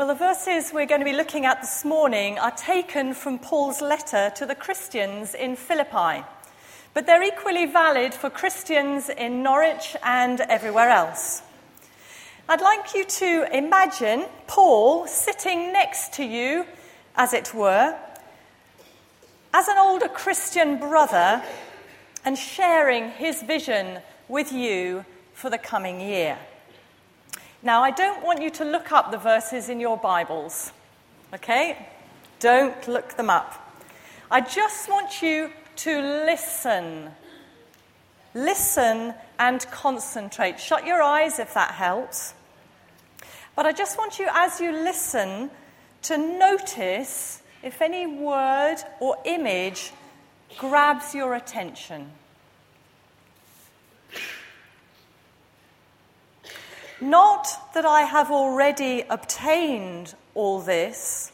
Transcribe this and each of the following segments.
Well, the verses we're going to be looking at this morning are taken from Paul's letter to the Christians in Philippi, but they're equally valid for Christians in Norwich and everywhere else. I'd like you to imagine Paul sitting next to you, as it were, as an older Christian brother and sharing his vision with you for the coming year. Now, I don't want you to look up the verses in your Bibles, okay? Don't look them up. I just want you to listen. Listen and concentrate. Shut your eyes if that helps. But I just want you, as you listen, to notice if any word or image grabs your attention. Not that I have already obtained all this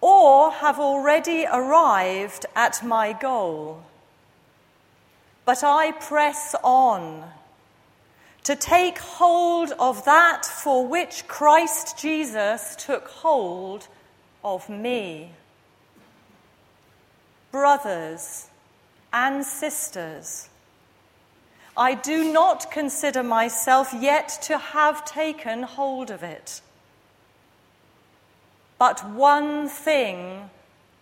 or have already arrived at my goal, but I press on to take hold of that for which Christ Jesus took hold of me. Brothers and sisters, I do not consider myself yet to have taken hold of it. But one thing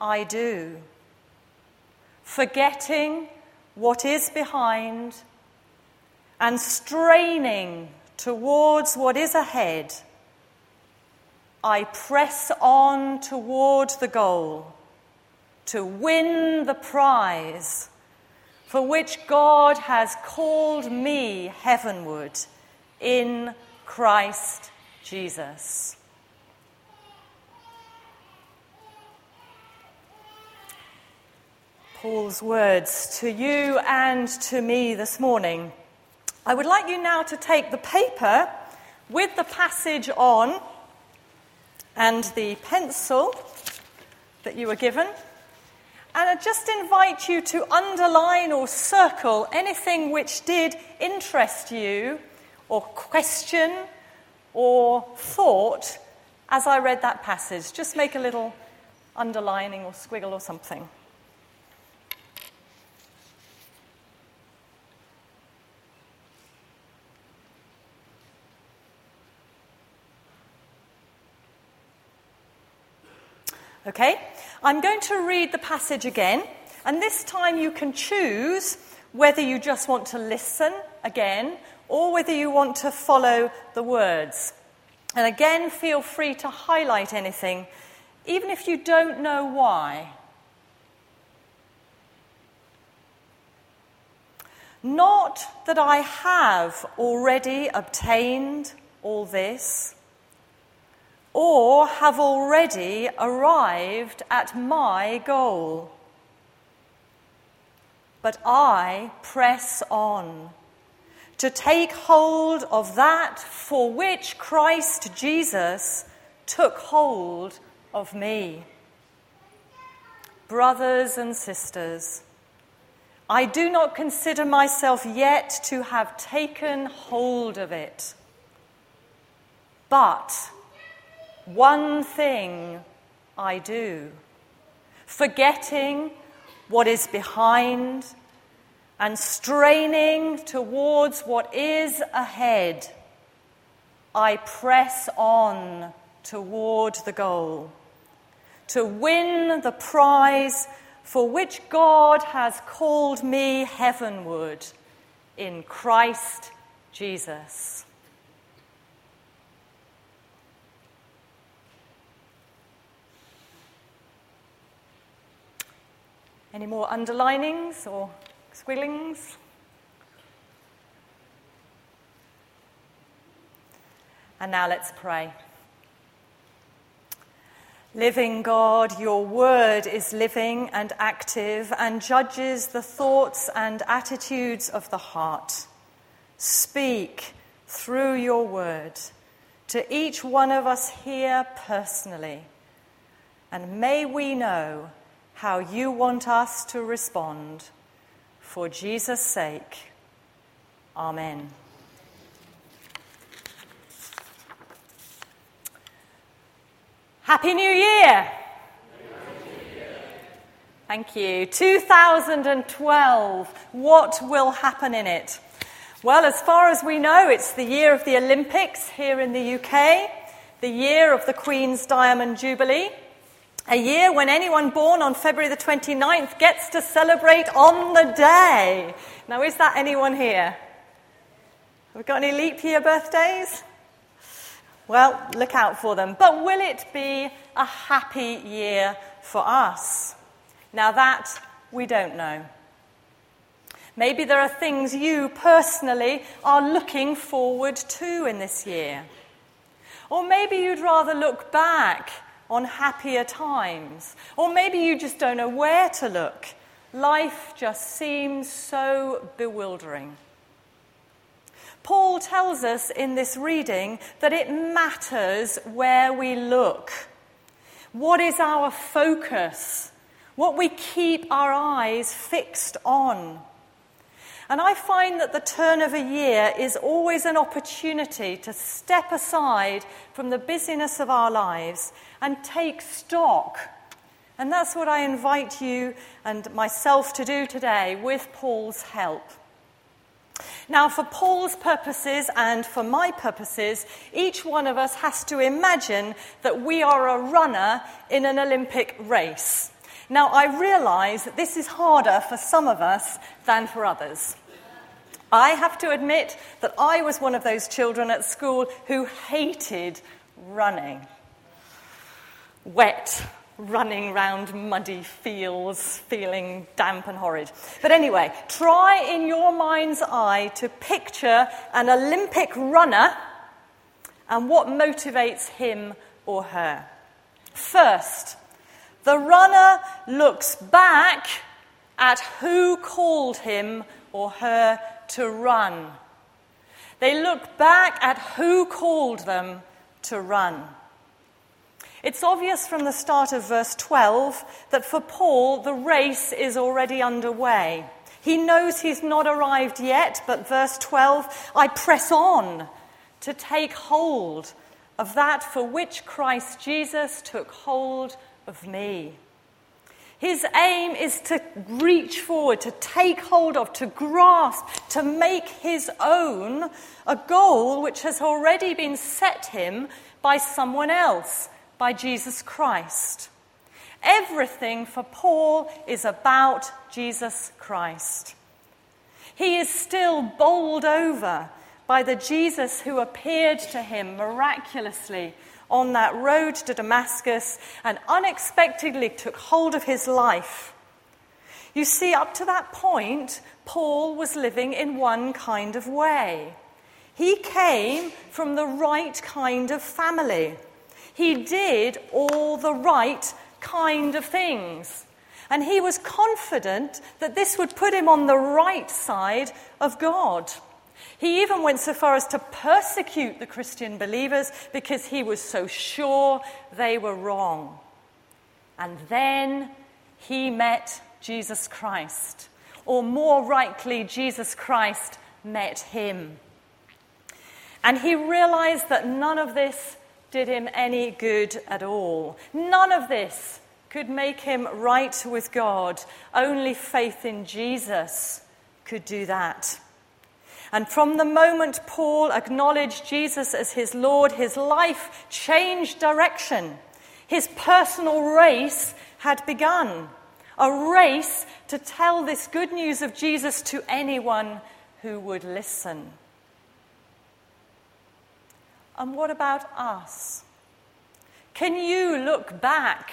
I do, forgetting what is behind and straining towards what is ahead, I press on toward the goal to win the prize for which God has called me heavenward in Christ Jesus. Paul's words to you and to me this morning. I would like you now to take the paper with the passage on and the pencil that you were given and I just invite you to underline or circle anything which did interest you, or question, or thought as I read that passage. Just make a little underlining or squiggle or something. Okay? I'm going to read the passage again, and this time you can choose whether you just want to listen again or whether you want to follow the words. And again, feel free to highlight anything, even if you don't know why. Not that I have already obtained all this or have already arrived at my goal. But I press on to take hold of that for which Christ Jesus took hold of me. Brothers and sisters, I do not consider myself yet to have taken hold of it. But one thing I do, forgetting what is behind and straining towards what is ahead, I press on toward the goal to win the prize for which God has called me heavenward in Christ Jesus. Any more underlinings or squigglings? And now let's pray. Living God, your word is living and active and judges the thoughts and attitudes of the heart. Speak through your word to each one of us here personally. And may we know how you want us to respond. For Jesus' sake, Amen. Happy New Year! Thank you. 2012. What will happen in it? Well, as far as we know, it's the year of the Olympics here in the UK, the year of the Queen's Diamond Jubilee, a year when anyone born on February the 29th gets to celebrate on the day. Now, is that anyone here? Have we got any leap year birthdays? Well, look out for them. But will it be a happy year for us? Now, that we don't know. Maybe there are things you personally are looking forward to in this year. Or maybe you'd rather look back on happier times. Or maybe you just don't know where to look. Life just seems so bewildering. Paul tells us in this reading that it matters where we look. What is our focus? what we keep our eyes fixed on. And I find that the turn of a year is always an opportunity to step aside from the busyness of our lives and take stock. And that's what I invite you and myself to do today with Paul's help. Now, for Paul's purposes and for my purposes, each one of us has to imagine that we are a runner in an Olympic race. Now, I realize that this is harder for some of us than for others. I have to admit that I was one of those children at school who hated running. Wet, running round muddy fields, feeling damp and horrid. But anyway, try in your mind's eye to picture an Olympic runner and what motivates him or her. First, the runner looks back at who called him or her to run. They look back at who called them to run. It's obvious from the start of verse 12 that for Paul, the race is already underway. He knows he's not arrived yet, but verse 12, I press on to take hold of that for which Christ Jesus took hold of me. His aim is to reach forward, to take hold of, to grasp, to make his own a goal which has already been set him by someone else, by Jesus Christ. Everything for Paul is about Jesus Christ. He is still bowled over by the Jesus who appeared to him miraculously on that road to Damascus and unexpectedly took hold of his life. You see, up to that point, Paul was living in one kind of way. He came from the right kind of family. He did all the right kind of things. And he was confident that this would put him on the right side of God. He even went so far as to persecute the Christian believers because he was so sure they were wrong. And then he met Jesus Christ, or more rightly, Jesus Christ met him. And he realized that none of this did him any good at all. None of this could make him right with God. Only faith in Jesus could do that. And from the moment Paul acknowledged Jesus as his Lord, his life changed direction. His personal race had begun. A race to tell this good news of Jesus to anyone who would listen. And what about us? Can you look back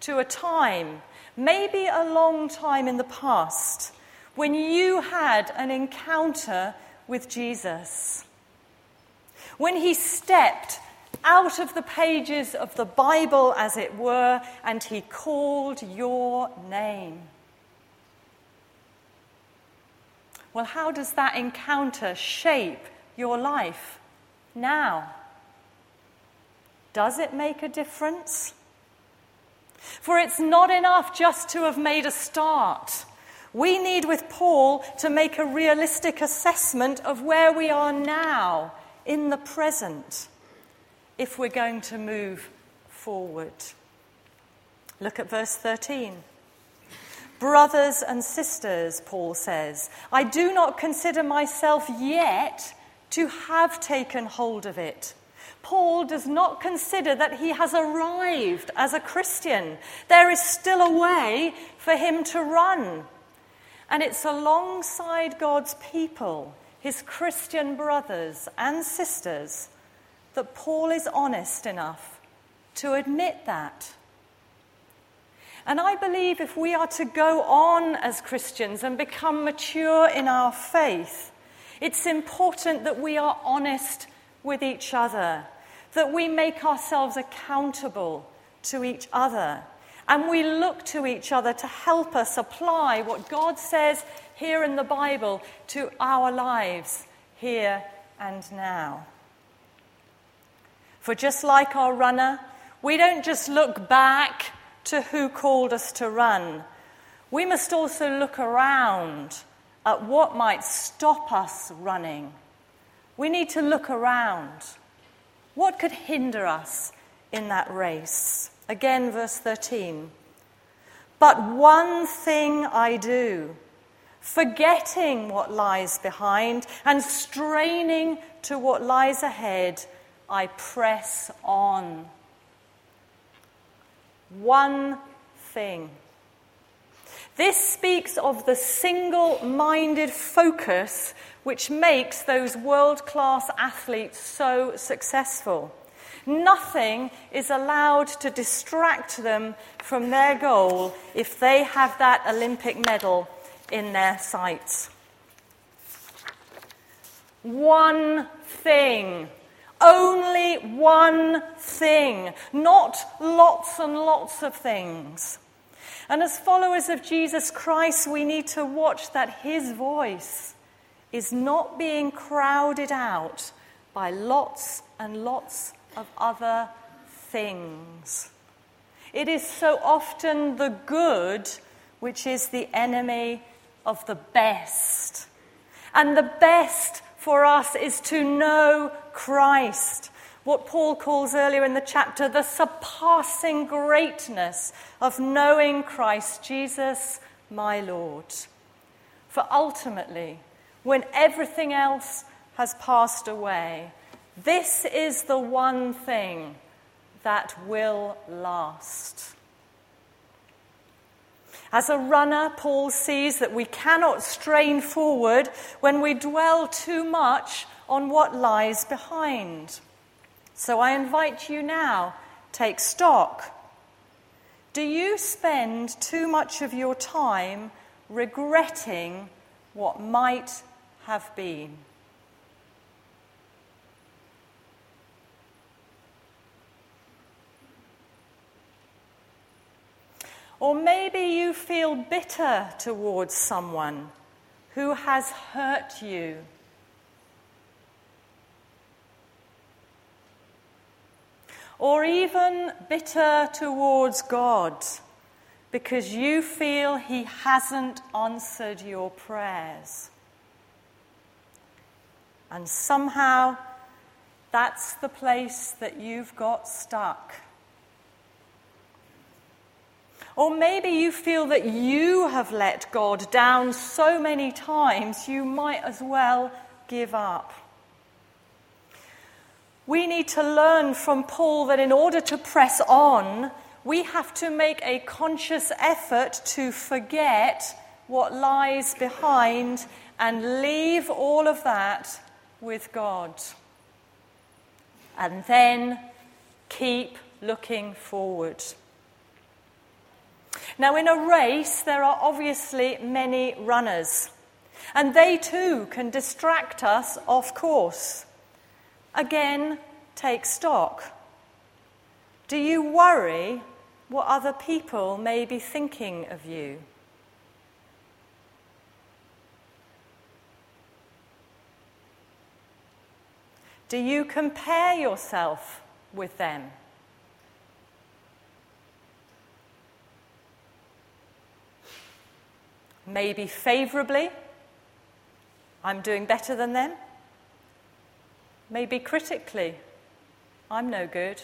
to a time, maybe a long time in the past, when you had an encounter with Jesus. When he stepped out of the pages of the Bible, as it were, and he called your name. Well, how does that encounter shape your life now? Does it make a difference? For it's not enough just to have made a start. We need, with Paul, to make a realistic assessment of where we are now in the present if we're going to move forward. Look at verse 13. Brothers and sisters, Paul says, I do not consider myself yet to have taken hold of it. Paul does not consider that he has arrived as a Christian. There is still a way for him to run. And it's alongside God's people, his Christian brothers and sisters, that Paul is honest enough to admit that. And I believe if we are to go on as Christians and become mature in our faith, it's important that we are honest with each other, that we make ourselves accountable to each other, and we look to each other to help us apply what God says here in the Bible to our lives here and now. For just like our runner, we don't just look back to who called us to run. We must also look around at what might stop us running. We need to look around. What could hinder us in that race? Again, verse 13. But one thing I do, forgetting what lies behind and straining to what lies ahead, I press on. One thing. This speaks of the single minded focus which makes those world class athletes so successful. Nothing is allowed to distract them from their goal if they have that Olympic medal in their sights. One thing only one thing, not lots and lots of things. And as followers of Jesus Christ, we need to watch that his voice is not being crowded out by lots and lots of other things. It is so often the good which is the enemy of the best. And the best for us is to know Christ. What Paul calls earlier in the chapter the surpassing greatness of knowing Christ Jesus, my Lord. For ultimately, when everything else has passed away, this is the one thing that will last. As a runner, Paul sees that we cannot strain forward when we dwell too much on what lies behind. So I invite you now, take stock. Do you spend too much of your time regretting what might have been? Or maybe you feel bitter towards someone who has hurt you. Or even bitter towards God because you feel He hasn't answered your prayers. And somehow that's the place that you've got stuck. Or maybe you feel that you have let God down so many times you might as well give up. We need to learn from Paul that in order to press on, we have to make a conscious effort to forget what lies behind and leave all of that with God. And then keep looking forward. Now, in a race, there are obviously many runners, and they too can distract us off course. Again, take stock. Do you worry what other people may be thinking of you? Do you compare yourself with them? maybe favourably, I'm doing better than them. Maybe critically, I'm no good.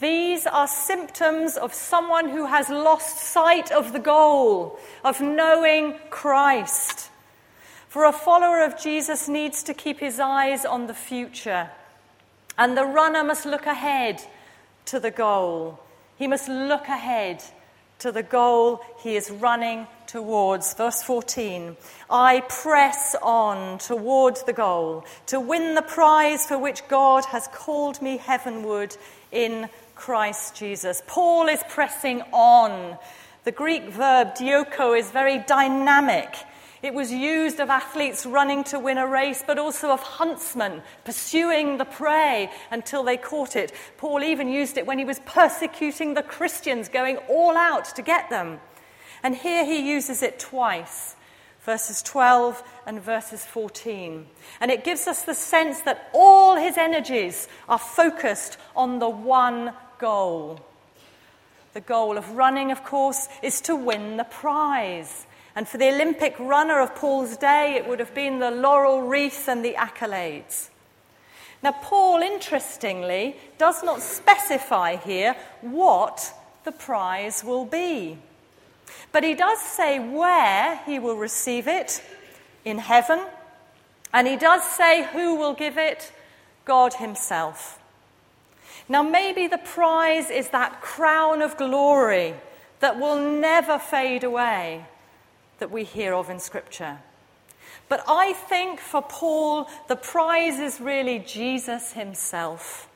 These are symptoms of someone who has lost sight of the goal, of knowing Christ. For a follower of Jesus needs to keep his eyes on the future, and the runner must look ahead to the goal. He must look ahead to the goal he is running towards. Verse 14 I press on towards the goal to win the prize for which God has called me heavenward in Christ Jesus. Paul is pressing on. The Greek verb dioko is very dynamic. It was used of athletes running to win a race, but also of huntsmen pursuing the prey until they caught it. Paul even used it when he was persecuting the Christians, going all out to get them. And here he uses it twice verses 12 and verses 14. And it gives us the sense that all his energies are focused on the one goal. The goal of running, of course, is to win the prize. And for the Olympic runner of Paul's day, it would have been the laurel wreath and the accolades. Now, Paul, interestingly, does not specify here what the prize will be. But he does say where he will receive it in heaven, and he does say who will give it God Himself. Now, maybe the prize is that crown of glory that will never fade away that we hear of in Scripture. But I think for Paul, the prize is really Jesus himself.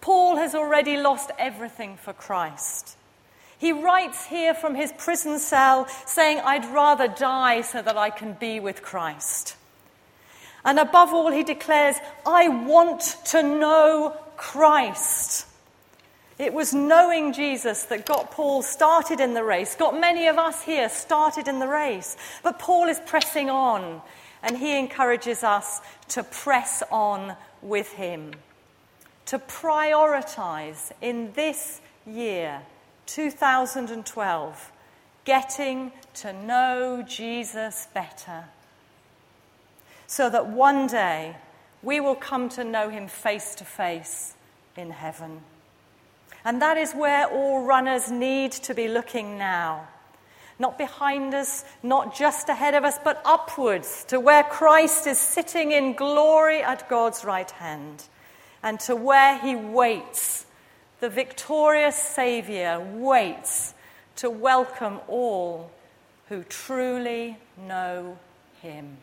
Paul has already lost everything for Christ. He writes here from his prison cell saying, I'd rather die so that I can be with Christ. And above all, he declares, I want to know Christ. It was knowing Jesus that got Paul started in the race, got many of us here started in the race. But Paul is pressing on, and he encourages us to press on with him, to prioritize in this year, 2012, getting to know Jesus better, so that one day we will come to know him face to face in heaven. And that is where all runners need to be looking now. Not behind us, not just ahead of us, but upwards to where Christ is sitting in glory at God's right hand and to where he waits. The victorious Saviour waits to welcome all who truly know him.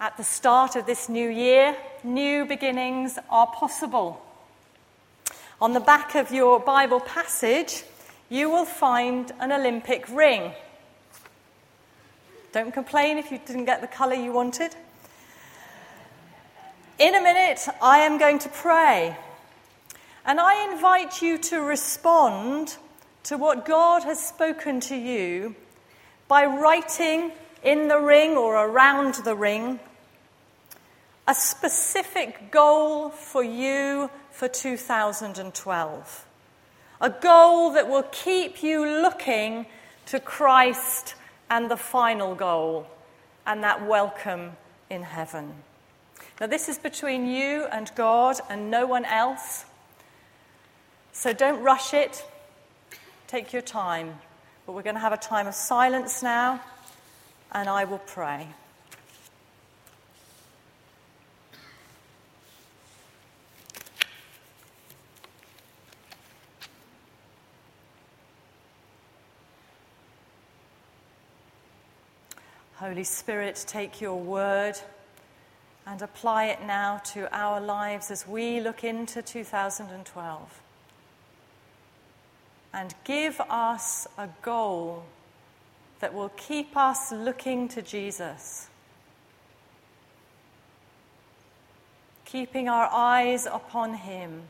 At the start of this new year, new beginnings are possible. On the back of your Bible passage, you will find an Olympic ring. Don't complain if you didn't get the colour you wanted. In a minute, I am going to pray. And I invite you to respond to what God has spoken to you by writing in the ring or around the ring a specific goal for you for 2012. A goal that will keep you looking to Christ and the final goal and that welcome in heaven. Now, this is between you and God and no one else. So don't rush it. Take your time. But we're going to have a time of silence now, and I will pray. Holy Spirit, take your word and apply it now to our lives as we look into 2012. And give us a goal that will keep us looking to Jesus, keeping our eyes upon Him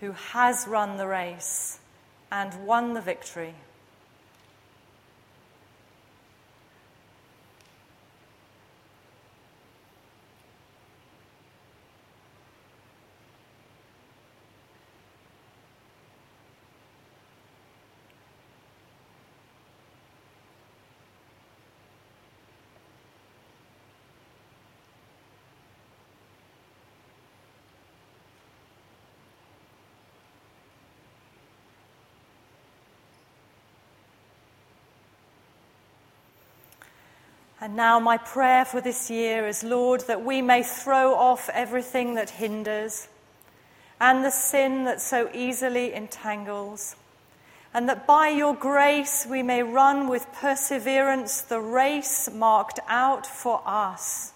who has run the race and won the victory. And now, my prayer for this year is, Lord, that we may throw off everything that hinders and the sin that so easily entangles, and that by your grace we may run with perseverance the race marked out for us.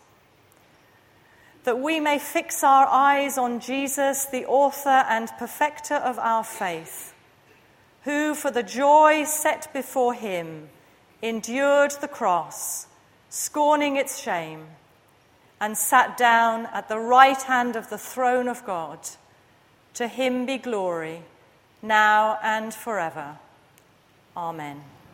That we may fix our eyes on Jesus, the author and perfecter of our faith, who, for the joy set before him, endured the cross scorning its shame, and sat down at the right hand of the throne of God. To him be glory, now and forever. Amen.